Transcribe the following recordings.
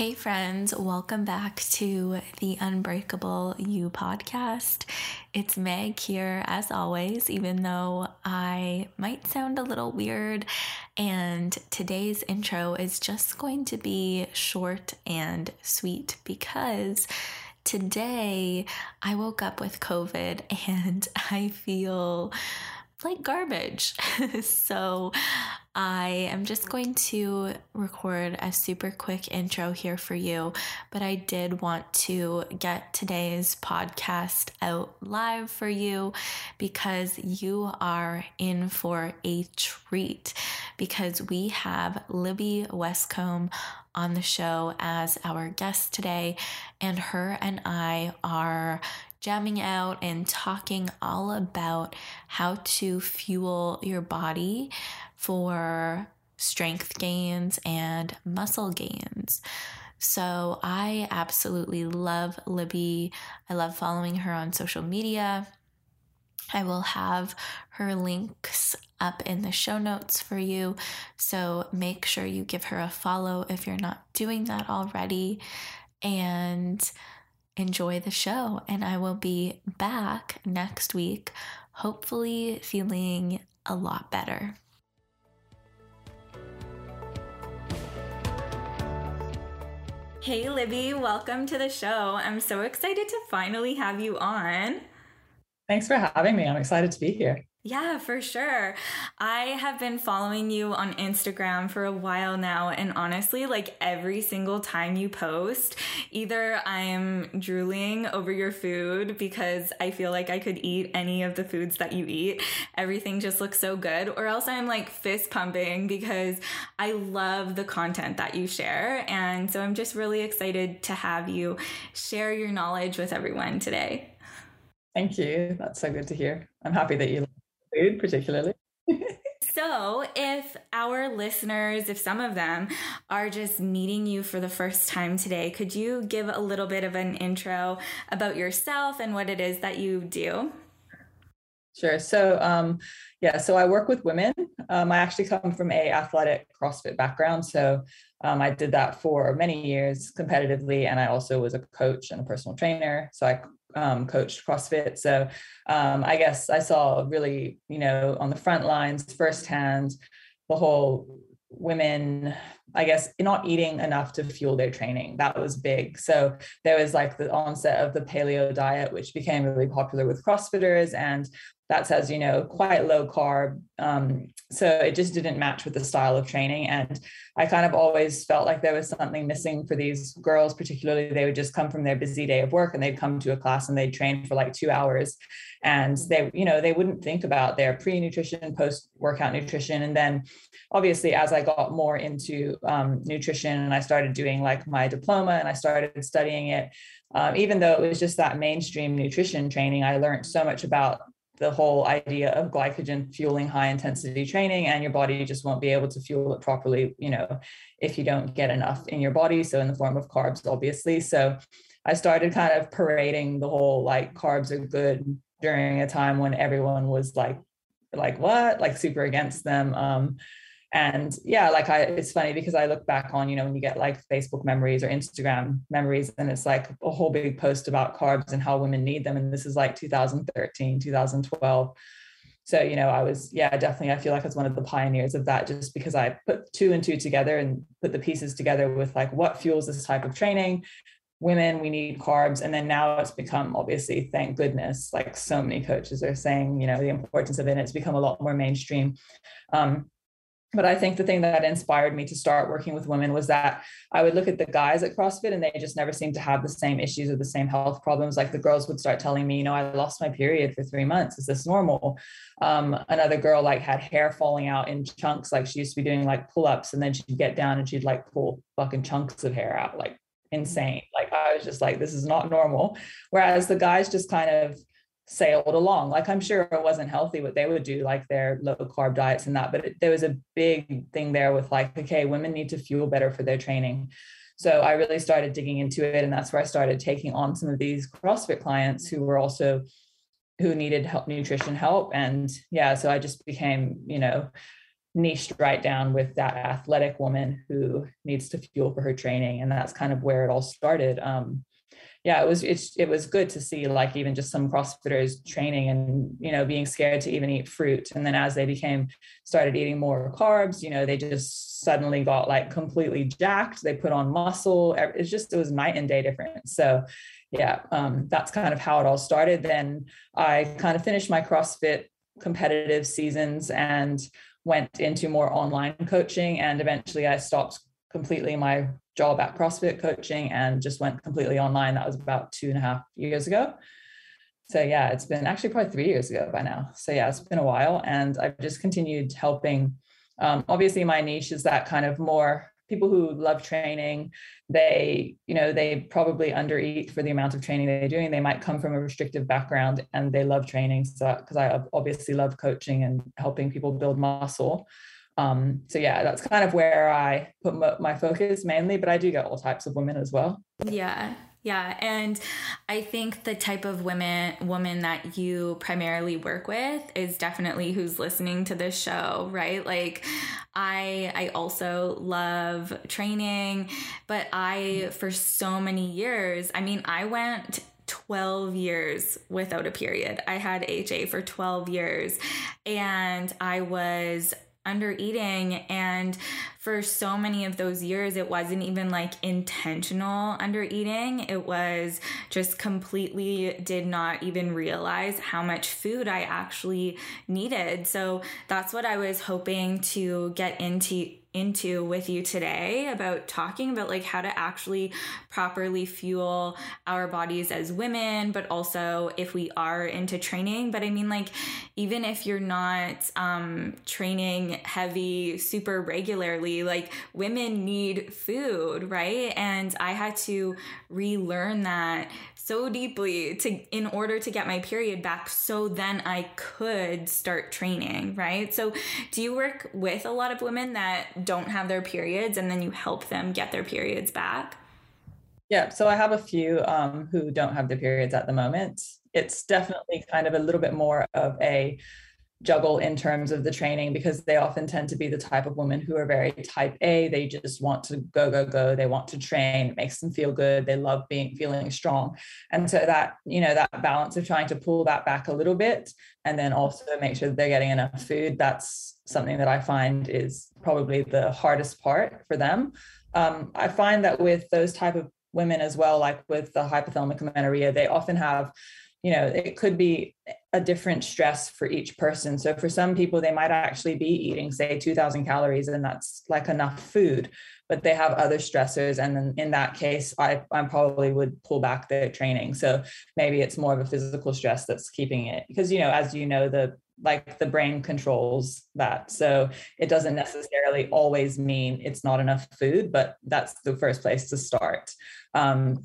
Hey, friends, welcome back to the Unbreakable You podcast. It's Meg here, as always, even though I might sound a little weird. And today's intro is just going to be short and sweet because today I woke up with COVID and I feel like garbage. so I am just going to record a super quick intro here for you, but I did want to get today's podcast out live for you because you are in for a treat because we have Libby Wescombe on the show as our guest today, and her and I are jamming out and talking all about how to fuel your body for strength gains and muscle gains. So I absolutely love Libby. I love following her on social media. I will have her links up in the show notes for you. So make sure you give her a follow if you're not doing that already. And enjoy the show. And I will be back next week, hopefully feeling a lot better. Hey, Libby, welcome to the show. I'm so excited to finally have you on. Thanks for having me. I'm excited to be here. Yeah, for sure. I have been following you on Instagram for a while now. And honestly, like every single time you post, either I'm drooling over your food because I feel like I could eat any of the foods that you eat. Everything just looks so good. Or else I'm like fist pumping because I love the content that you share. And so I'm just really excited to have you share your knowledge with everyone today. Thank you. That's so good to hear. I'm happy that you food particularly. so, if our listeners, if some of them are just meeting you for the first time today, could you give a little bit of an intro about yourself and what it is that you do? Sure. So, um, yeah, so I work with women. Um, I actually come from a athletic CrossFit background, so um, I did that for many years competitively, and I also was a coach and a personal trainer. So I um, coached CrossFit. So um, I guess I saw really, you know, on the front lines firsthand the whole women i guess not eating enough to fuel their training that was big so there was like the onset of the paleo diet which became really popular with crossfitters and that says you know quite low carb. Um, so it just didn't match with the style of training. And i kind of always felt like there was something missing for these girls particularly they would just come from their busy day of work and they'd come to a class and they'd train for like two hours. And they you know they wouldn't think about their pre-nutrition post workout nutrition. And then obviously as i got more into um, nutrition and i started doing like my diploma and i started studying it um, even though it was just that mainstream nutrition training i learned so much about the whole idea of glycogen fueling high intensity training and your body just won't be able to fuel it properly you know if you don't get enough in your body so in the form of carbs obviously. So i started kind of parading the whole like carbs are good during a time when everyone was like like what? Like super against them. Um and yeah like i it's funny because i look back on you know when you get like facebook memories or instagram memories and it's like a whole big post about carbs and how women need them. And this is like 2013 2012 so you know i was yeah definitely i feel like i was one of the pioneers of that just because i put two and two together and put the pieces together with like what fuels this type of training. Women we need carbs. And then now it's become obviously thank goodness like so many coaches are saying you know the importance of it it's become a lot more mainstream. Um, but I think the thing that inspired me to start working with women was that I would look at the guys at CrossFit and they just never seemed to have the same issues or the same health problems. Like the girls would start telling me, you know, I lost my period for three months. Is this normal? Um, another girl like had hair falling out in chunks. Like she used to be doing like pull ups and then she'd get down and she'd like pull fucking chunks of hair out, like insane. Like I was just like, this is not normal. Whereas the guys just kind of sailed along. Like I'm sure it wasn't healthy what they would do, like their low carb diets and that, but it, there was a big thing there with like, okay, women need to fuel better for their training. So I really started digging into it, and that's where I started taking on some of these CrossFit clients who were also who needed help, nutrition help, and yeah, so I just became, you know, niched right down with that athletic woman who needs to fuel for her training, and that's kind of where it all started. Um, yeah, it was it's it was good to see like even just some CrossFitters training and you know being scared to even eat fruit. And then as they became started eating more carbs, you know, they just suddenly got like completely jacked. They put on muscle. It's just it was night and day difference. So yeah, um, that's kind of how it all started. Then I kind of finished my CrossFit competitive seasons and went into more online coaching and eventually I stopped completely my job at CrossFit coaching and just went completely online. That was about two and a half years ago. So yeah, it's been actually probably three years ago by now. So yeah, it's been a while, and I've just continued helping. Um, obviously, my niche is that kind of more people who love training. They, you know, they probably undereat for the amount of training they're doing. They might come from a restrictive background and they love training. So because I obviously love coaching and helping people build muscle. Um, so yeah, that's kind of where I put my focus mainly, but I do get all types of women as well. Yeah. Yeah, and I think the type of women woman that you primarily work with is definitely who's listening to this show, right? Like I I also love training, but I for so many years, I mean, I went 12 years without a period. I had HA for 12 years and I was under eating and for so many of those years it wasn't even like intentional under eating. It was just completely did not even realize how much food i actually needed. So that's what i was hoping to get into into with you today about talking about like how to actually properly fuel our bodies as women but also if we are into training but i mean like even if you're not um training heavy super regularly like women need food right and i had to relearn that so deeply to in order to get my period back so then I could start training, right? So do you work with a lot of women that don't have their periods and then you help them get their periods back? Yeah, so I have a few um, who don't have their periods at the moment. It's definitely kind of a little bit more of a juggle in terms of the training because they often tend to be the type of women who are very type A. They just want to go, go, go. They want to train. It makes them feel good. They love being feeling strong. And so that, you know, that balance of trying to pull that back a little bit and then also make sure that they're getting enough food, that's something that I find is probably the hardest part for them. Um, I find that with those type of women as well, like with the hypothalamic amenorrhea, they often have you know it could be a different stress for each person. So for some people they might actually be eating say 2000 calories and that's like enough food but they have other stressors. And then in that case i i probably would pull back the training. So maybe it's more of a physical stress that's keeping it. Because you know as you know the like the brain controls that so it doesn't necessarily always mean it's not enough food but that's the first place to start um,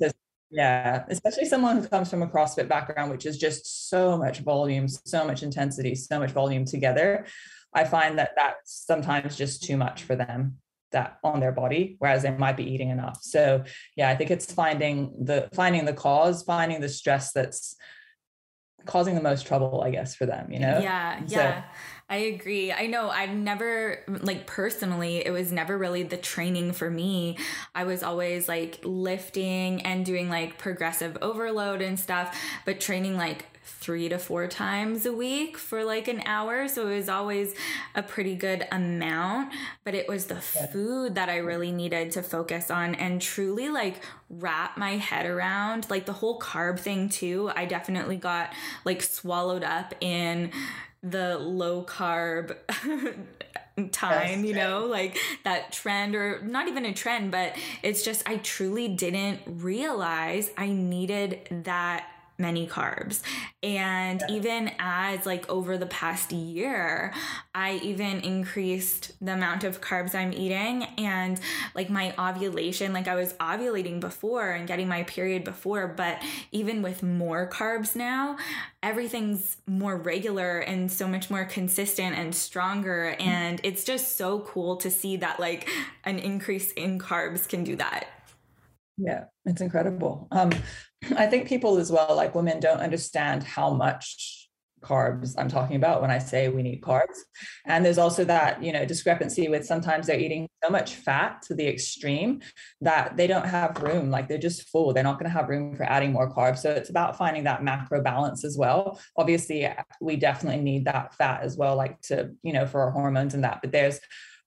yeah, especially someone who comes from a CrossFit background, which is just so much volume, so much intensity, so much volume together. I find that that's sometimes just too much for them that on their body whereas they might be eating enough so yeah i think it's finding the finding the cause finding the stress that's causing the most trouble i guess for them you know yeah yeah I agree. I know I've never, like, personally, it was never really the training for me. I was always like lifting and doing like progressive overload and stuff, but training like three to four times a week for like an hour. So it was always a pretty good amount, but it was the food that I really needed to focus on and truly like wrap my head around. Like the whole carb thing, too. I definitely got like swallowed up in the low carb time, you know, like that trend or not even a trend, but it's just I truly didn't realize I needed that many carbs. And yeah. even as like over the past year, I even increased the amount of carbs I'm eating and like my ovulation, like I was ovulating before and getting my period before, but even with more carbs now, everything's more regular and so much more consistent and stronger and it's just so cool to see that like an increase in carbs can do that. Yeah, it's incredible. Um, I think people as well, like women, don't understand how much carbs I'm talking about when I say we need carbs. And there's also that, you know, discrepancy with sometimes they're eating so much fat to the extreme that they don't have room, like they're just full. They're not going to have room for adding more carbs. So it's about finding that macro balance as well. Obviously, we definitely need that fat as well, like to, you know, for our hormones and that. But there's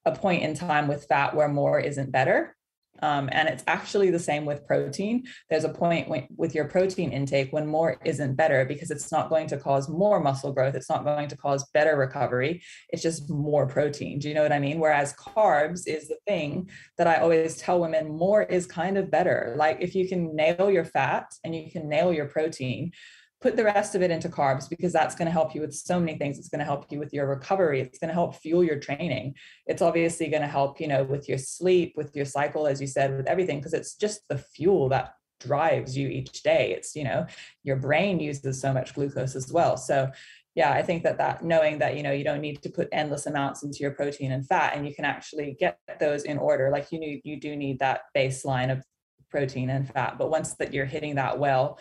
a point in time with fat where more isn't better. Um, and it's actually the same with protein. There's a point when, with your protein intake when more isn't better because it's not going to cause more muscle growth. It's not going to cause better recovery. It's just more protein. Do you know what I mean? Whereas carbs is the thing that I always tell women more is kind of better. Like if you can nail your fat and you can nail your protein, put the rest of it into carbs because that's going to help you with so many things. It's going to help you with your recovery. It's going to help fuel your training. It's obviously going to help you know with your sleep with your cycle as you said with everything because it's just the fuel that drives you each day. It's you know your brain uses so much glucose as well. So yeah i think that that knowing that you know you don't need to put endless amounts into your protein and fat and you can actually get those in order. Like you need you do need that baseline of protein and fat but once that you're hitting that well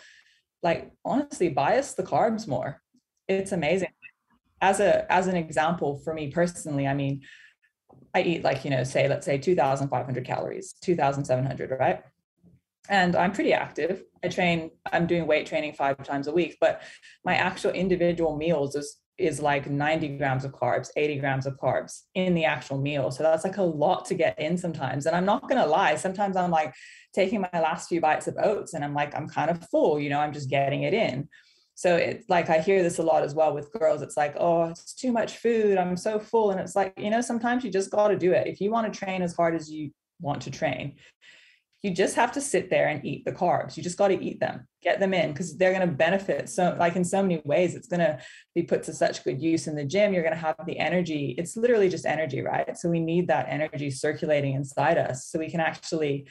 like honestly bias the carbs more. It's amazing. As a as an example for me personally i mean i eat like you know say let's say 2500 calories 2700 right and i'm pretty active i train i'm doing weight training five times a week but my actual individual meals is is like 90 grams of carbs 80 grams of carbs in the actual meal so that's like a lot to get in sometimes and i'm not going to lie sometimes i'm like taking my last few bites of oats and I'm like, I'm kind of full, you know, I'm just getting it in. So it's like I hear this a lot as well with girls. It's like, oh, it's too much food. I'm so full. And it's like, you know, sometimes you just got to do it. If you want to train as hard as you want to train, you just have to sit there and eat the carbs. You just got to eat them, get them in because they're going to benefit. So, like in so many ways, it's going to be put to such good use in the gym. You're going to have the energy. It's literally just energy, right? So, we need that energy circulating inside us so we can actually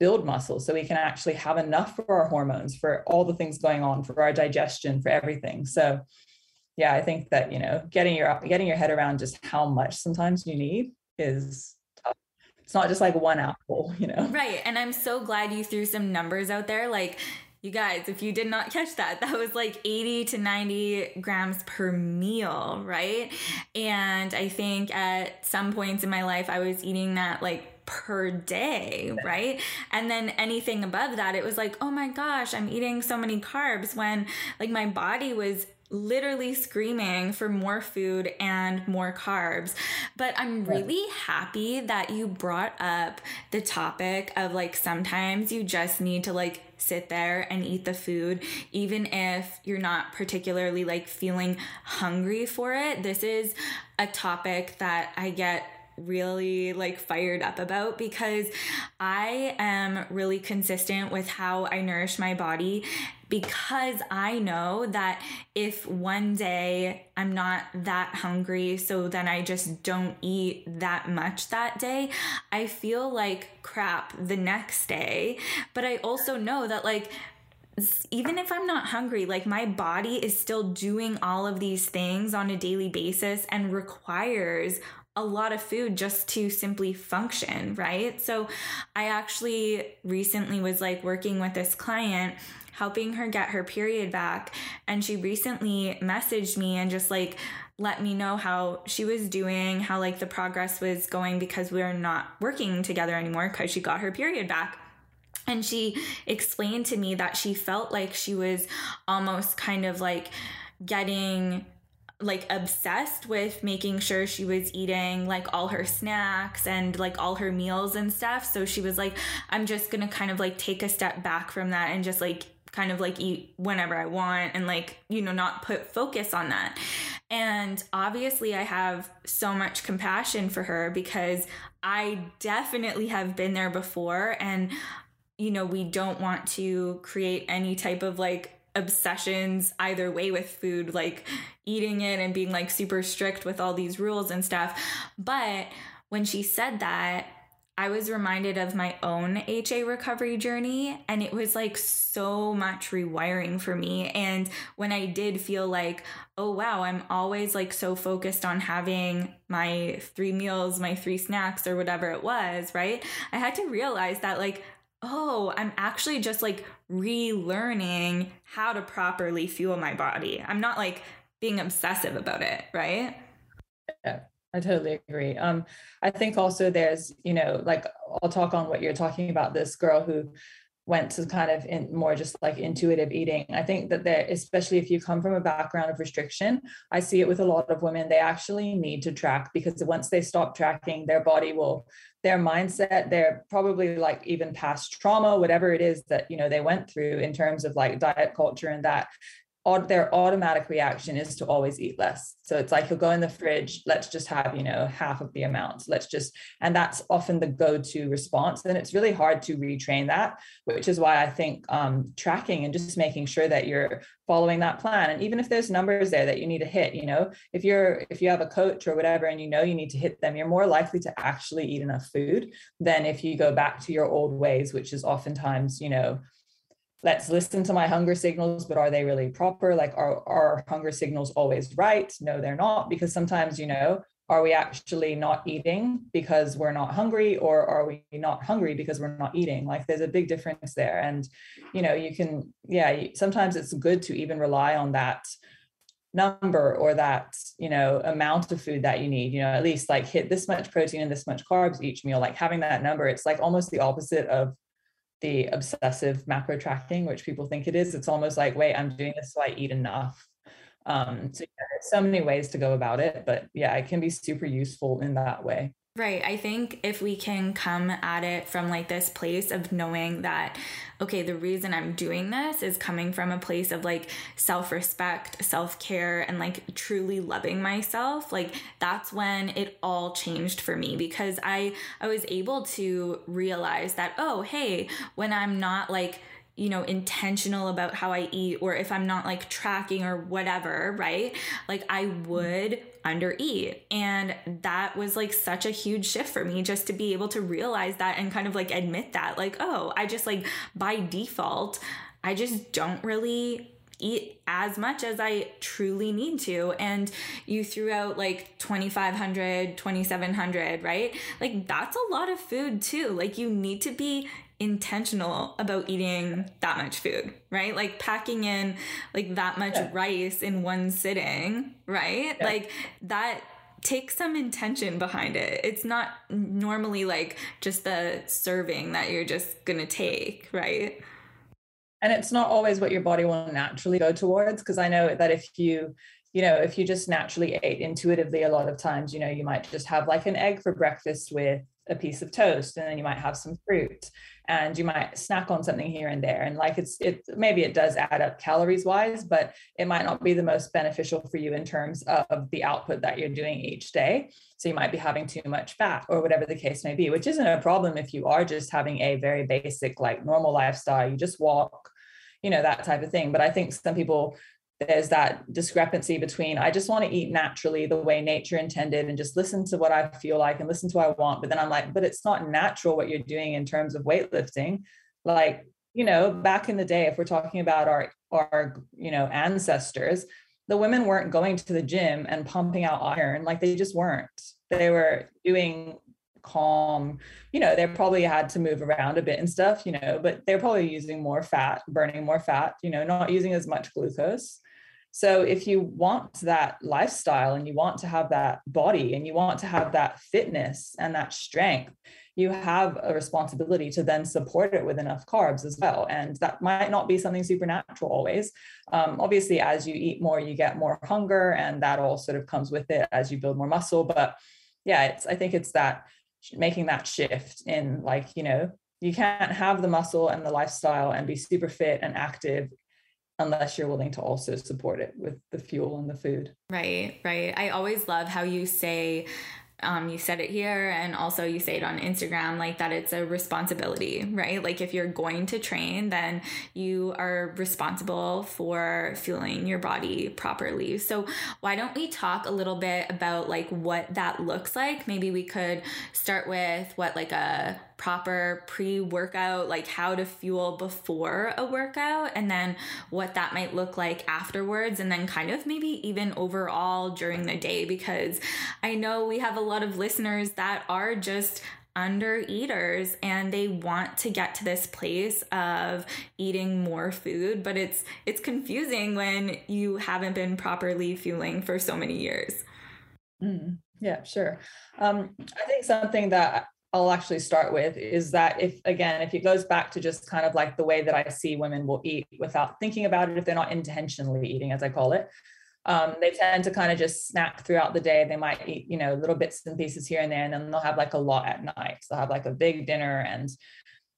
build muscle so we can actually have enough for our hormones for all the things going on for our digestion for everything so yeah i think that you know getting your getting your head around just how much sometimes you need is it's not just like one apple you know right and i'm so glad you threw some numbers out there like you guys, if you did not catch that, that was like 80 to 90 grams per meal, right? And I think at some points in my life, I was eating that like per day, right? And then anything above that, it was like, oh my gosh, I'm eating so many carbs when like my body was literally screaming for more food and more carbs. But I'm really happy that you brought up the topic of like sometimes you just need to like sit there and eat the food even if you're not particularly like feeling hungry for it. This is a topic that I get really like fired up about because I am really consistent with how I nourish my body because I know that if one day I'm not that hungry, so then I just don't eat that much that day, I feel like crap the next day. But I also know that, like, even if I'm not hungry, like my body is still doing all of these things on a daily basis and requires a lot of food just to simply function, right? So I actually recently was like working with this client helping her get her period back and she recently messaged me and just like let me know how she was doing, how like the progress was going because we are not working together anymore because she got her period back. And she explained to me that she felt like she was almost kind of like getting like obsessed with making sure she was eating like all her snacks and like all her meals and stuff. So she was like, I'm just gonna kind of like take a step back from that and just like kind of like eat whenever I want and like, you know, not put focus on that. And obviously, I have so much compassion for her because I definitely have been there before. And, you know, we don't want to create any type of like obsessions either way with food, like eating it and being like super strict with all these rules and stuff. But when she said that, I was reminded of my own HA recovery journey, and it was like so much rewiring for me. And when I did feel like, oh wow, I'm always like so focused on having my three meals, my three snacks, or whatever it was, right? I had to realize that, like, oh, I'm actually just like relearning how to properly fuel my body. I'm not like being obsessive about it, right? Yeah. I totally agree. Um, I think also there's, you know, like I'll talk on what you're talking about. This girl who went to kind of in more just like intuitive eating. I think that there, especially if you come from a background of restriction, I see it with a lot of women. They actually need to track because once they stop tracking, their body will, their mindset, they're probably like even past trauma, whatever it is that you know they went through in terms of like diet culture and that their automatic reaction is to always eat less. So it's like you'll go in the fridge, let's just have, you know, half of the amount. Let's just, and that's often the go-to response. And it's really hard to retrain that, which is why I think um, tracking and just making sure that you're following that plan. And even if there's numbers there that you need to hit, you know, if you're, if you have a coach or whatever, and you know you need to hit them, you're more likely to actually eat enough food than if you go back to your old ways, which is oftentimes, you know, let's listen to my hunger signals but are they really proper? Like are our hunger signals always right? No they're not because sometimes you know are we actually not eating because we're not hungry or are we not hungry because we're not eating? Like there's a big difference there. And you know you can yeah sometimes it's good to even rely on that number or that you know amount of food that you need you know at least like hit this much protein and this much carbs each meal. Like having that number it's like almost the opposite of the obsessive macro tracking, which people think it is. It's almost like, wait, I'm doing this so I eat enough. Um, so yeah, there's so many ways to go about it, but yeah, it can be super useful in that way. Right. I think if we can come at it from like this place of knowing that, okay, the reason I'm doing this is coming from a place of like self respect, self care, and like truly loving myself, like that's when it all changed for me because I, I was able to realize that, oh, hey, when I'm not like, you know, intentional about how I eat or if I'm not like tracking or whatever, right? Like I mm. would under eat. And that was like such a huge shift for me just to be able to realize that and kind of like admit that, like, oh, I just like by default, I just don't really eat as much as I truly need to. And you threw out like 2,500, 2,700, right? Like that's a lot of food too. Like you need to be intentional about eating that much food, right? Like packing in like that much yeah. rice in one sitting, right? Yeah. Like that takes some intention behind it. It's not normally like just the serving that you're just going to take, right? And it's not always what your body will naturally go towards because I know that if you you know, if you just naturally ate intuitively, a lot of times, you know, you might just have like an egg for breakfast with a piece of toast and then you might have some fruit and you might snack on something here and there. And like it's it maybe it does add up calories wise but it might not be the most beneficial for you in terms of the output that you're doing each day. So you might be having too much fat or whatever the case may be which isn't a problem if you are just having a very basic like normal lifestyle. You just walk you know that type of thing. But i think some people there's that discrepancy between I just want to eat naturally the way nature intended and just listen to what I feel like and listen to what I want. But then I'm like, but it's not natural what you're doing in terms of weightlifting. Like, you know, back in the day, if we're talking about our our, you know, ancestors, the women weren't going to the gym and pumping out iron, like they just weren't. They were doing calm you know they probably had to move around a bit and stuff you know but they're probably using more fat burning more fat you know not using as much glucose so if you want that lifestyle and you want to have that body and you want to have that fitness and that strength, you have a responsibility to then support it with enough carbs as well. And that might not be something supernatural always. Um, obviously, as you eat more, you get more hunger, and that all sort of comes with it as you build more muscle. But yeah, it's I think it's that making that shift in like, you know, you can't have the muscle and the lifestyle and be super fit and active unless you're willing to also support it with the fuel and the food. Right, right. I always love how you say um, you said it here and also you say it on Instagram, like that it's a responsibility, right? Like if you're going to train, then you are responsible for fueling your body properly. So why don't we talk a little bit about like what that looks like? Maybe we could start with what like a proper pre workout, like how to fuel before a workout, and then what that might look like afterwards, and then kind of maybe even overall during the day. Because I know we have a lot of listeners that are just under eaters and they want to get to this place of eating more food but it's it's confusing when you haven't been properly fueling for so many years mm, yeah sure um, i think something that I'll actually start with is that if again if it goes back to just kind of like the way that I see women will eat without thinking about it if they're not intentionally eating as I call it um, they tend to kind of just snack throughout the day. They might eat you know little bits and pieces here and there and then they'll have like a lot at night. So they'll have like a big dinner and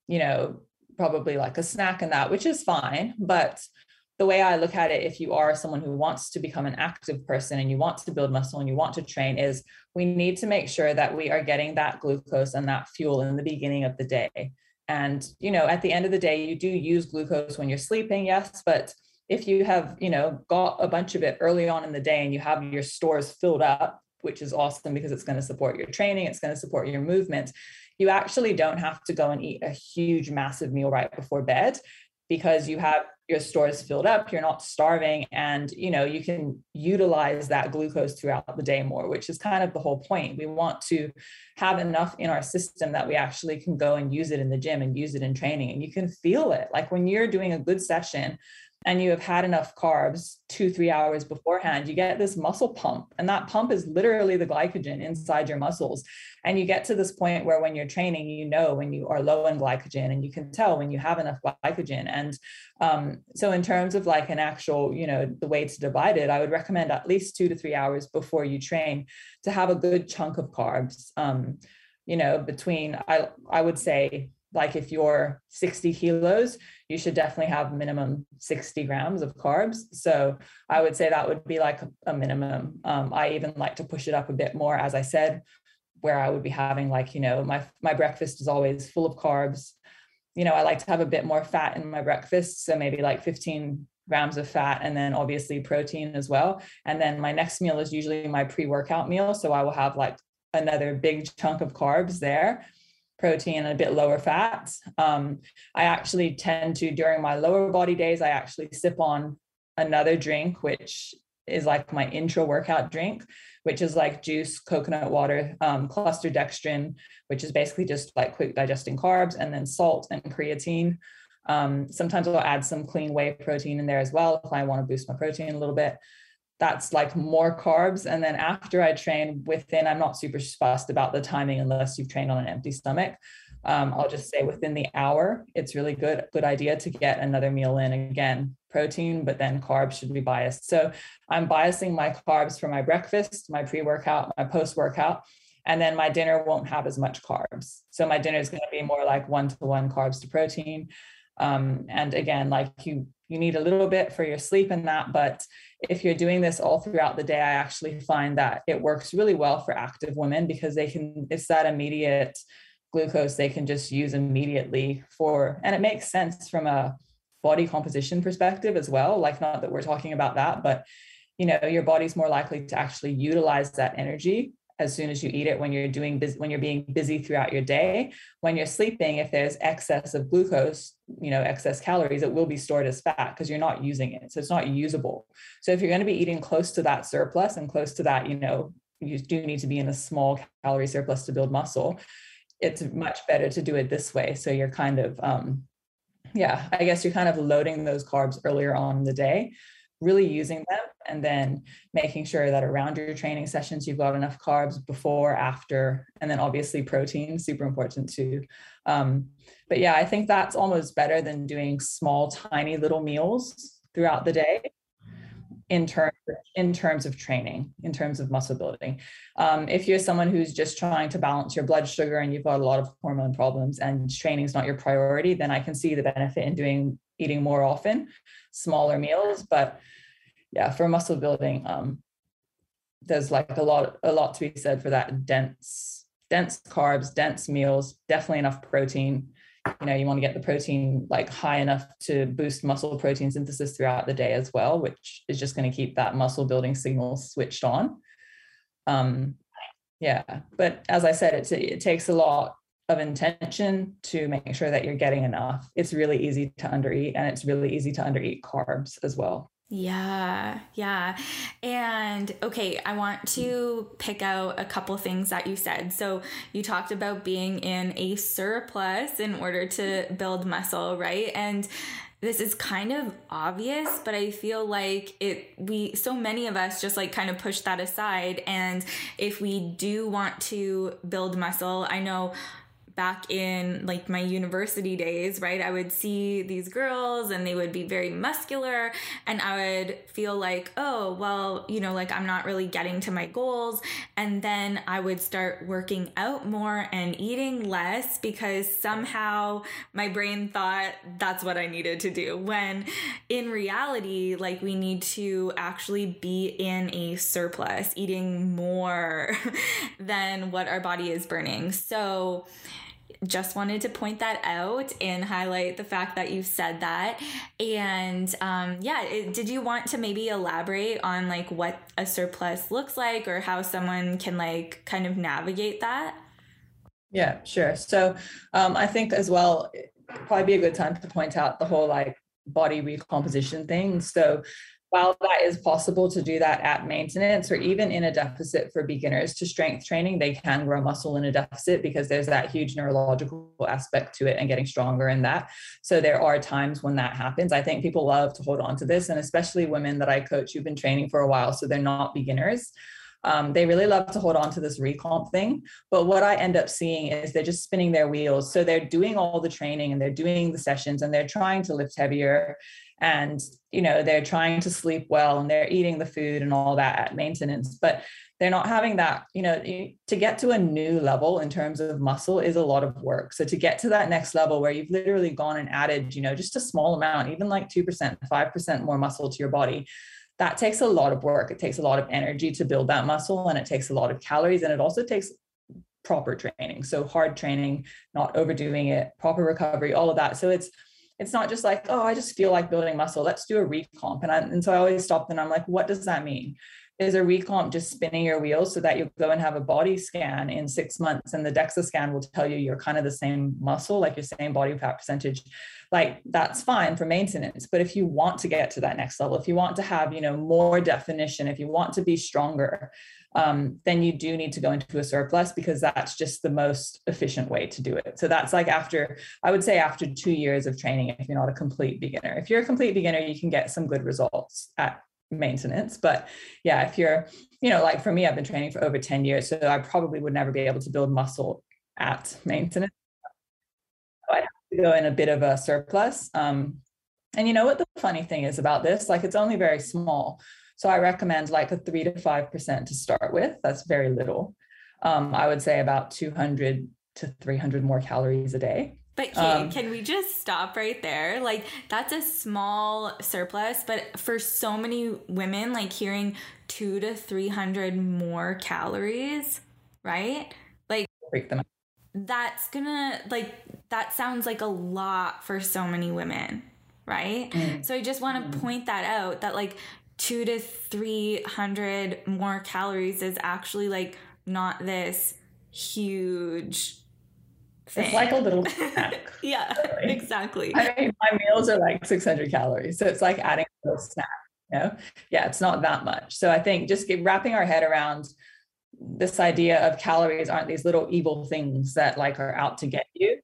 you know probably like a snack and that which is fine but the way I look at it, if you are someone who wants to become an active person and you want to build muscle and you want to train, is we need to make sure that we are getting that glucose and that fuel in the beginning of the day. And, you know, at the end of the day, you do use glucose when you're sleeping, yes, but if you have, you know, got a bunch of it early on in the day and you have your stores filled up, which is awesome because it's going to support your training, it's going to support your movement. You actually don't have to go and eat a huge, massive meal right before bed because you have your store is filled up you're not starving and you know you can utilize that glucose throughout the day more which is kind of the whole point. We want to have enough in our system that we actually can go and use it in the gym and use it in training and you can feel it. Like when you're doing a good session and you have had enough carbs two, three hours beforehand, you get this muscle pump. And that pump is literally the glycogen inside your muscles. And you get to this point where when you're training, you know when you are low in glycogen and you can tell when you have enough glycogen. And um, so, in terms of like an actual, you know, the way to divide it, I would recommend at least two to three hours before you train to have a good chunk of carbs. Um, you know, between, I, I would say, like if you're 60 kilos, you should definitely have minimum 60 grams of carbs. So I would say that would be like a minimum. Um, I even like to push it up a bit more, as I said, where I would be having like, you know, my my breakfast is always full of carbs. You know, I like to have a bit more fat in my breakfast. So maybe like 15 grams of fat and then obviously protein as well. And then my next meal is usually my pre-workout meal. So I will have like another big chunk of carbs there protein and a bit lower fat. Um, I actually tend to, during my lower body days, I actually sip on another drink, which is like my intra workout drink, which is like juice, coconut water, um, cluster dextrin, which is basically just like quick digesting carbs, and then salt and creatine. Um, sometimes I'll add some clean whey protein in there as well if I want to boost my protein a little bit that's like more carbs. And then after I train within, I'm not super fussed about the timing unless you've trained on an empty stomach. Um, I'll just say within the hour, it's really good, good idea to get another meal in. Again, protein, but then carbs should be biased. So I'm biasing my carbs for my breakfast, my pre-workout, my post-workout, and then my dinner won't have as much carbs. So my dinner is going to be more like one to one carbs to protein. Um, and again, like you, you need a little bit for your sleep and that, but if you're doing this all throughout the day, I actually find that it works really well for active women because they can, it's that immediate glucose they can just use immediately for, and it makes sense from a body composition perspective as well. Like, not that we're talking about that, but you know, your body's more likely to actually utilize that energy as soon as you eat it when you're doing busy, when you're being busy throughout your day. When you're sleeping if there's excess of glucose you know excess calories it will be stored as fat because you're not using it. So it's not usable. So if you're going to be eating close to that surplus and close to that you know you do need to be in a small calorie surplus to build muscle it's much better to do it this way. So you're kind of um yeah i guess you're kind of loading those carbs earlier on in the day really using them and then making sure that around your training sessions you've got enough carbs before after and then obviously protein super important too. Um, but yeah i think that's almost better than doing small tiny little meals throughout the day in terms in terms of training in terms of muscle building. Um, if you're someone who's just trying to balance your blood sugar and you've got a lot of hormone problems and training is not your priority then i can see the benefit in doing eating more often, smaller meals. But yeah, for muscle building, um, there's like a lot, a lot to be said for that dense, dense carbs, dense meals, definitely enough protein. You know, you want to get the protein like high enough to boost muscle protein synthesis throughout the day as well, which is just going to keep that muscle building signal switched on. Um, yeah, but as I said, it, it takes a lot of intention to make sure that you're getting enough. It's really easy to undereat and it's really easy to undereat carbs as well. Yeah, yeah. And okay, I want to pick out a couple things that you said. So, you talked about being in a surplus in order to build muscle, right? And this is kind of obvious, but I feel like it we so many of us just like kind of push that aside and if we do want to build muscle, I know back in like my university days, right? I would see these girls and they would be very muscular and I would feel like, "Oh, well, you know, like I'm not really getting to my goals." And then I would start working out more and eating less because somehow my brain thought that's what I needed to do. When in reality, like we need to actually be in a surplus, eating more than what our body is burning. So, just wanted to point that out and highlight the fact that you said that. And um, yeah, it, did you want to maybe elaborate on like what a surplus looks like or how someone can like kind of navigate that? Yeah, sure. So um, I think as well, probably be a good time to point out the whole like body recomposition thing. So while that is possible to do that at maintenance or even in a deficit for beginners to strength training, they can grow muscle in a deficit because there's that huge neurological aspect to it and getting stronger in that. So there are times when that happens. I think people love to hold on to this, and especially women that I coach who've been training for a while, so they're not beginners. Um, they really love to hold on to this recomp thing. But what I end up seeing is they're just spinning their wheels. So they're doing all the training and they're doing the sessions and they're trying to lift heavier and you know they're trying to sleep well and they're eating the food and all that at maintenance but they're not having that you know to get to a new level in terms of muscle is a lot of work. So to get to that next level where you've literally gone and added you know just a small amount even like 2% 5% more muscle to your body that takes a lot of work. It takes a lot of energy to build that muscle and it takes a lot of calories and it also takes proper training. So hard training not overdoing it proper recovery all of that. So it's it's not just like, oh, I just feel like building muscle. Let's do a recomp. And, I, and so I always stop and I'm like, what does that mean? Is a recomp just spinning your wheels so that you go and have a body scan in six months and the DEXA scan will tell you you're kind of the same muscle, like your same body fat percentage? Like that's fine for maintenance. But if you want to get to that next level, if you want to have, you know, more definition, if you want to be stronger, um, then you do need to go into a surplus because that's just the most efficient way to do it. So that's like after, I would say after two years of training, if you're not a complete beginner. If you're a complete beginner, you can get some good results at maintenance. But yeah, if you're, you know, like for me, I've been training for over 10 years, so I probably would never be able to build muscle at maintenance. So I'd have to go in a bit of a surplus. Um, and you know what the funny thing is about this? Like it's only very small. So I recommend like a three to 5% to start with. That's very little. Um, I would say about 200 to 300 more calories a day. But can, um, can we just stop right there? Like, that's a small surplus, but for so many women, like hearing two to 300 more calories, right? Like, break them That's gonna, like, that sounds like a lot for so many women, right? Mm. So I just want to mm. point that out that, like, two to three hundred more calories is actually like not this huge thing. It's like a little snack. yeah, really. exactly. I mean, my meals are like 600 calories. So it's like adding a little snack, you know? Yeah, it's not that much. So I think just get, wrapping our head around this idea of calories aren't these little evil things that like are out to get you.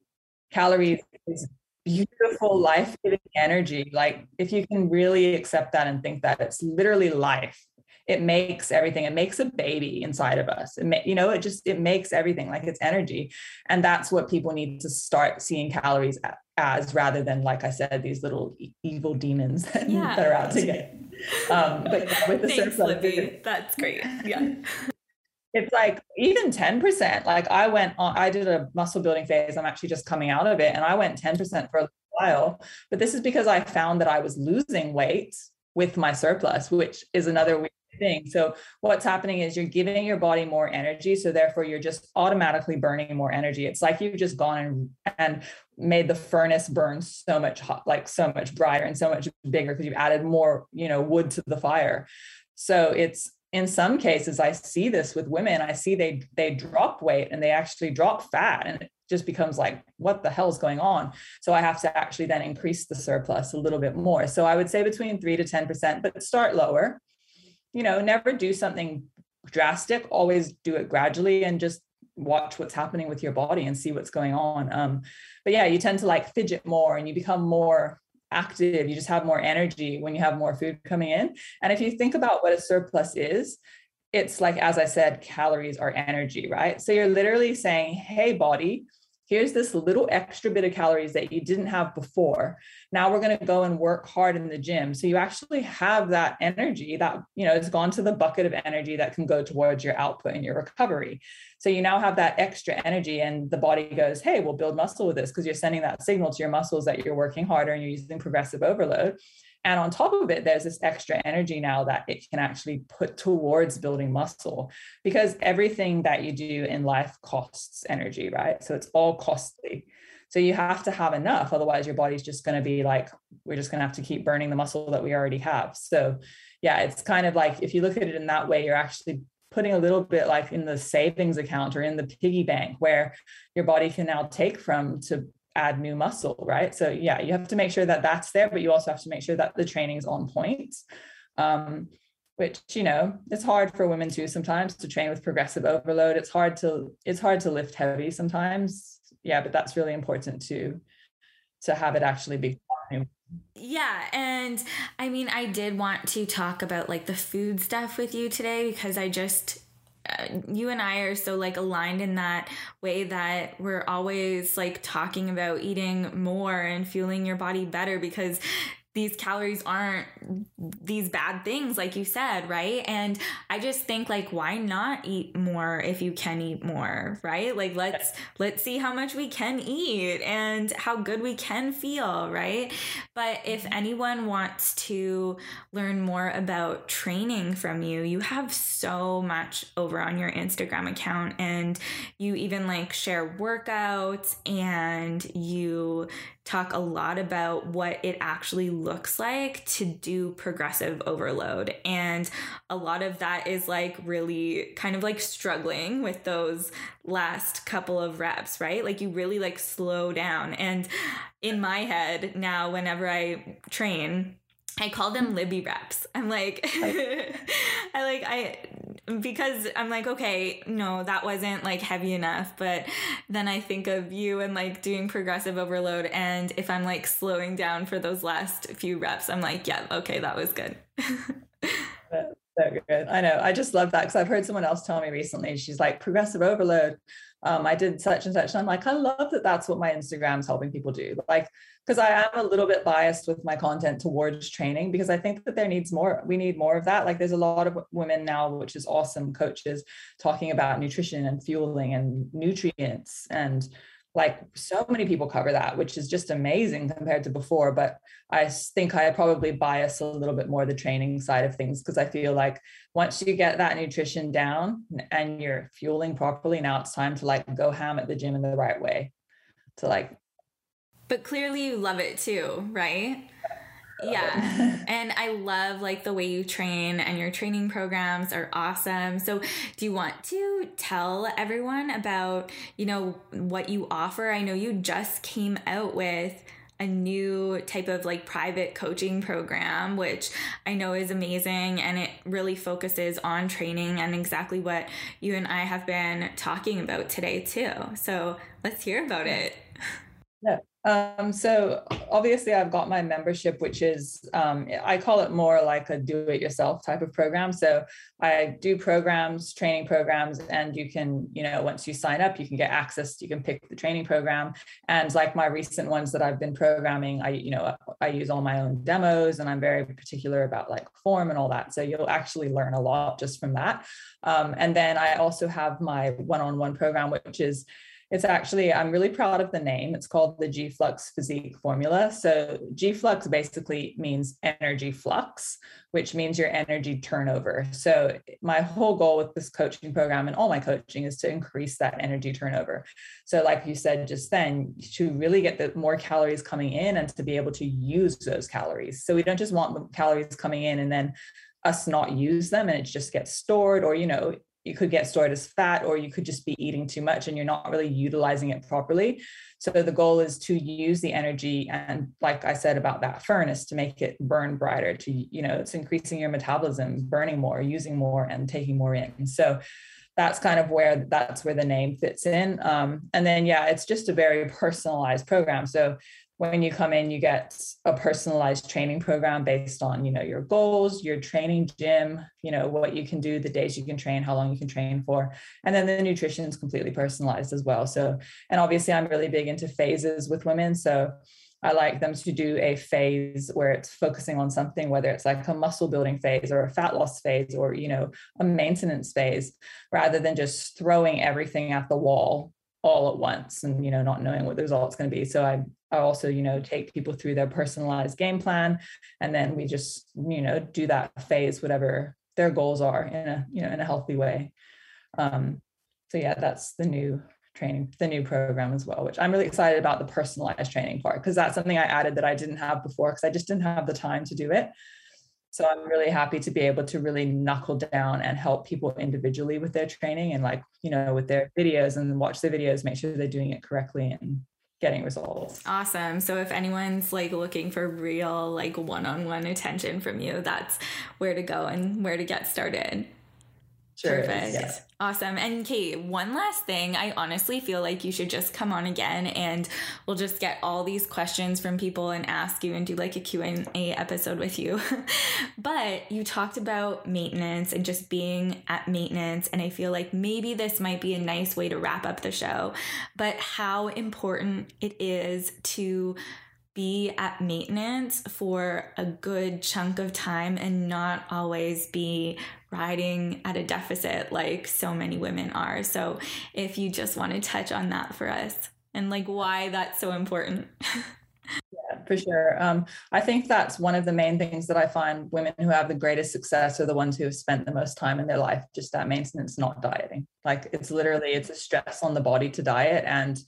Calories is beautiful life giving energy. Like, if you can really accept that and think that it's literally life, it makes everything. It makes a baby inside of us. It may, you know, it just it makes everything like it's energy, and that's what people need to start seeing calories as, rather than like I said, these little evil demons that, yeah. that are out to get. Um, but with the Thanks, Libby. That's great. Yeah. it's like even 10% like i went on i did a muscle building phase i'm actually just coming out of it and i went 10% for a while. But this is because I found that I was losing weight with my surplus, which is another weird thing. So what's happening is you're giving your body more energy. So therefore you're just automatically burning more energy. It's like you've just gone and, and made the furnace burn so much hot, like so much brighter and so much bigger because you've added more, you know, wood to the fire. So it's in some cases i see this with women. I see they they drop weight and they actually drop fat and it just becomes like what the hell's going on? So i have to actually then increase the surplus a little bit more. So i would say between 3 to 10% but start lower. You know never do something drastic. Always do it gradually and just watch what's happening with your body and see what's going on. Um but yeah you tend to like fidget more and you become more active, you just have more energy when you have more food coming in. And if you think about what a surplus is, it's like, as I said, calories are energy, right? So you're literally saying, hey, body, here's this little extra bit of calories that you didn't have before. Now we're going to go and work hard in the gym. So you actually have that energy that you know it's gone to the bucket of energy that can go towards your output and your recovery. So you now have that extra energy and the body goes hey we'll build muscle with this because you're sending that signal to your muscles that you're working harder and you're using progressive overload and on top of it, there's this extra energy now that it can actually put towards building muscle because everything that you do in life costs energy, right? So it's all costly. So you have to have enough. Otherwise, your body's just going to be like, we're just going to have to keep burning the muscle that we already have. So, yeah, it's kind of like if you look at it in that way, you're actually putting a little bit like in the savings account or in the piggy bank where your body can now take from to add new muscle, right? So yeah, you have to make sure that that's there, but you also have to make sure that the training's on point. Um, which you know it's hard for women too sometimes to train with progressive overload it's hard to it's hard to lift heavy sometimes yeah but that's really important to to have it actually be yeah, and I mean, I did want to talk about like the food stuff with you today because I just you and I are so like aligned in that way that we're always like talking about eating more and fueling your body better because these calories aren't these bad things like you said right? And i just think like why not eat more if you can eat more right? Like let's let's see how much we can eat and how good we can feel right? But if mm-hmm. anyone wants to learn more about training from you you have so much over on your instagram account and you even like share workouts and you talk a lot about what it actually looks like to do progressive overload. And a lot of that is like really kind of like struggling with those last couple of reps, right? Like you really like slow down. And in my head now, whenever I train, I call them Libby reps. I'm like, I like, I, because I'm like, okay, no, that wasn't like heavy enough. But then I think of you and like doing progressive overload. And if I'm like slowing down for those last few reps, I'm like, yeah, okay, that was good. so good. I know. I just love that because I've heard someone else tell me recently. She's like, progressive overload. Um, I did such and such. And I'm like, I love that that's what my Instagram's helping people do. Like, because I am a little bit biased with my content towards training because I think that there needs more. We need more of that. Like, there's a lot of women now, which is awesome, coaches talking about nutrition and fueling and nutrients and like so many people cover that which is just amazing compared to before but i think i probably bias a little bit more the training side of things because i feel like once you get that nutrition down and you're fueling properly now it's time to like go ham at the gym in the right way to like but clearly you love it too right yeah. and I love like the way you train and your training programs are awesome. So, do you want to tell everyone about, you know, what you offer? I know you just came out with a new type of like private coaching program, which I know is amazing and it really focuses on training and exactly what you and I have been talking about today, too. So, let's hear about it. Yeah. Um, so obviously I've got my membership, which is, um, I call it more like a do it yourself type of program. So I do programs, training programs, and you can, you know, once you sign up, you can get access, you can pick the training program. And like my recent ones that I've been programming, I, you know, I use all my own demos and I'm very particular about like form and all that. So you'll actually learn a lot just from that. Um, and then I also have my one-on-one program, which is it's actually, I'm really proud of the name. It's called the G Flux Physique Formula. So, G Flux basically means energy flux, which means your energy turnover. So, my whole goal with this coaching program and all my coaching is to increase that energy turnover. So, like you said just then, to really get the more calories coming in and to be able to use those calories. So, we don't just want the calories coming in and then us not use them and it just gets stored or you know you could get stored as fat or you could just be eating too much and you're not really utilizing it properly. So the goal is to use the energy and like i said about that furnace to make it burn brighter to you know it's increasing your metabolism burning more using more and taking more in. So that's kind of where that's where the name fits in. Um, and then yeah it's just a very personalized program. So when you come in you get a personalized training program based on you know your goals your training gym you know what you can do the days you can train how long you can train for and then the nutrition is completely personalized as well. So and obviously i'm really big into phases with women so I like them to do a phase where it's focusing on something, whether it's like a muscle building phase or a fat loss phase or, you know, a maintenance phase, rather than just throwing everything at the wall all at once and you know not knowing what the result's going to be. So i i also you know take people through their personalized game plan and then we just you know do that phase whatever their goals are in a you know in a healthy way. Um so yeah that's the new training the new program as well which i'm really excited about the personalized training part because that's something i added that i didn't have before because i just didn't have the time to do it so I'm really happy to be able to really knuckle down and help people individually with their training and like, you know, with their videos and watch the videos, make sure they're doing it correctly and getting results. Awesome. So if anyone's like looking for real like one-on-one attention from you, that's where to go and where to get started. Sure Perfect. Is, yeah. Awesome. And Kate, one last thing. I honestly feel like you should just come on again and we'll just get all these questions from people and ask you and do like a Q&A episode with you. but you talked about maintenance and just being at maintenance and I feel like maybe this might be a nice way to wrap up the show, but how important it is to be at maintenance for a good chunk of time and not always be riding at a deficit like so many women are. So, if you just want to touch on that for us and like why that's so important. yeah, for sure. Um, I think that's one of the main things that I find women who have the greatest success are the ones who have spent the most time in their life just at maintenance, not dieting. Like it's literally it's a stress on the body to diet and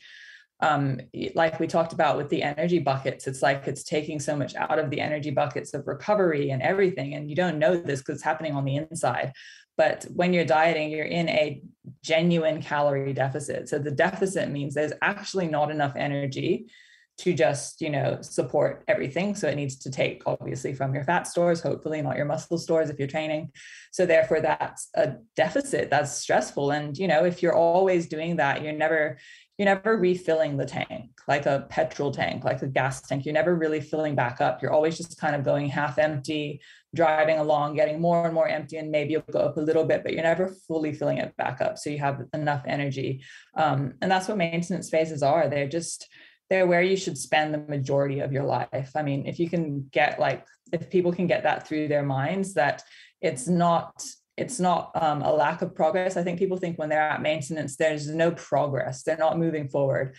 um, like we talked about with the energy buckets, it's like it's taking so much out of the energy buckets of recovery and everything. And you don't know this because it's happening on the inside. But when you're dieting, you're in a genuine calorie deficit. So the deficit means there's actually not enough energy to just you know support everything so it needs to take obviously from your fat stores hopefully not your muscle stores if you're training so therefore that's a deficit that's stressful and you know if you're always doing that you're never you're never refilling the tank like a petrol tank, like a gas tank. You're never really filling back up. You're always just kind of going half empty, driving along, getting more and more empty, and maybe you'll go up a little bit, but you're never fully filling it back up. So you have enough energy. Um, and that's what maintenance phases are. They're just, they're where you should spend the majority of your life. I mean, if you can get like, if people can get that through their minds, that it's not it's not um, a lack of progress. I think people think when they're at maintenance, there's no progress, they're not moving forward.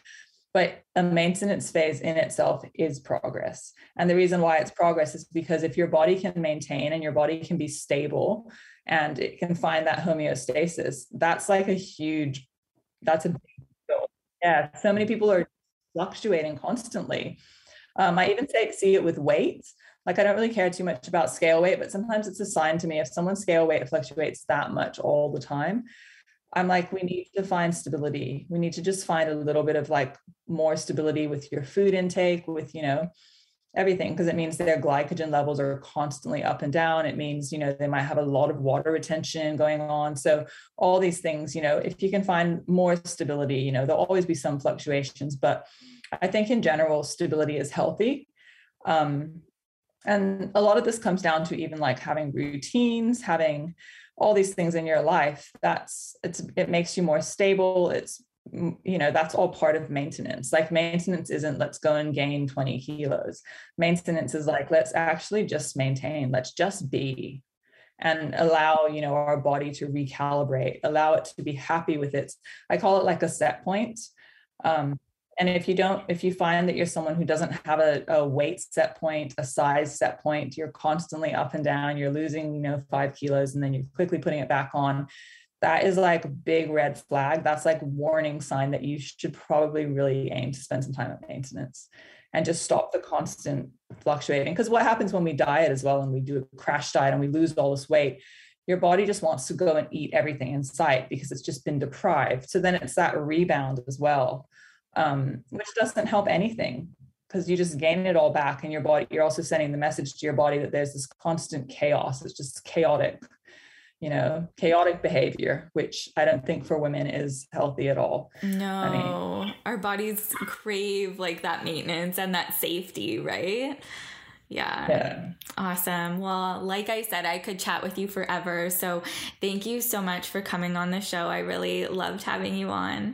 But a maintenance phase in itself is progress. And the reason why it's progress is because if your body can maintain and your body can be stable and it can find that homeostasis, that's like a huge, that's a big. Yeah. So many people are fluctuating constantly. Um, I even say, see it with weight like I don't really care too much about scale weight, but sometimes it's a sign to me if someone's scale weight fluctuates that much all the time. I'm like, we need to find stability. We need to just find a little bit of like more stability with your food intake, with, you know, everything, because it means their glycogen levels are constantly up and down. It means, you know, they might have a lot of water retention going on. So, all these things, you know, if you can find more stability, you know, there'll always be some fluctuations, but I think in general, stability is healthy. Um, and a lot of this comes down to even like having routines having all these things in your life that's it's it makes you more stable. It's you know that's all part of maintenance. Like maintenance isn't let's go and gain 20 kilos. Maintenance is like let's actually just maintain. Let's just be and allow you know our body to recalibrate allow it to be happy with its i call it like a set point. Um, and if you don't, if you find that you're someone who doesn't have a, a weight set point, a size set point, you're constantly up and down, you're losing, you know, five kilos and then you're quickly putting it back on. That is like a big red flag. That's like warning sign that you should probably really aim to spend some time at maintenance and just stop the constant fluctuating. Because what happens when we diet as well and we do a crash diet and we lose all this weight, your body just wants to go and eat everything in sight because it's just been deprived. So then it's that rebound as well um, which doesn't help anything because you just gain it all back in your body. You're also sending the message to your body that there's this constant chaos. It's just chaotic, you know, chaotic behavior, which I don't think for women is healthy at all. No, I mean, our bodies crave like that maintenance and that safety, right? Yeah. yeah. Awesome. Well, like I said, I could chat with you forever. So thank you so much for coming on the show. I really loved having you on.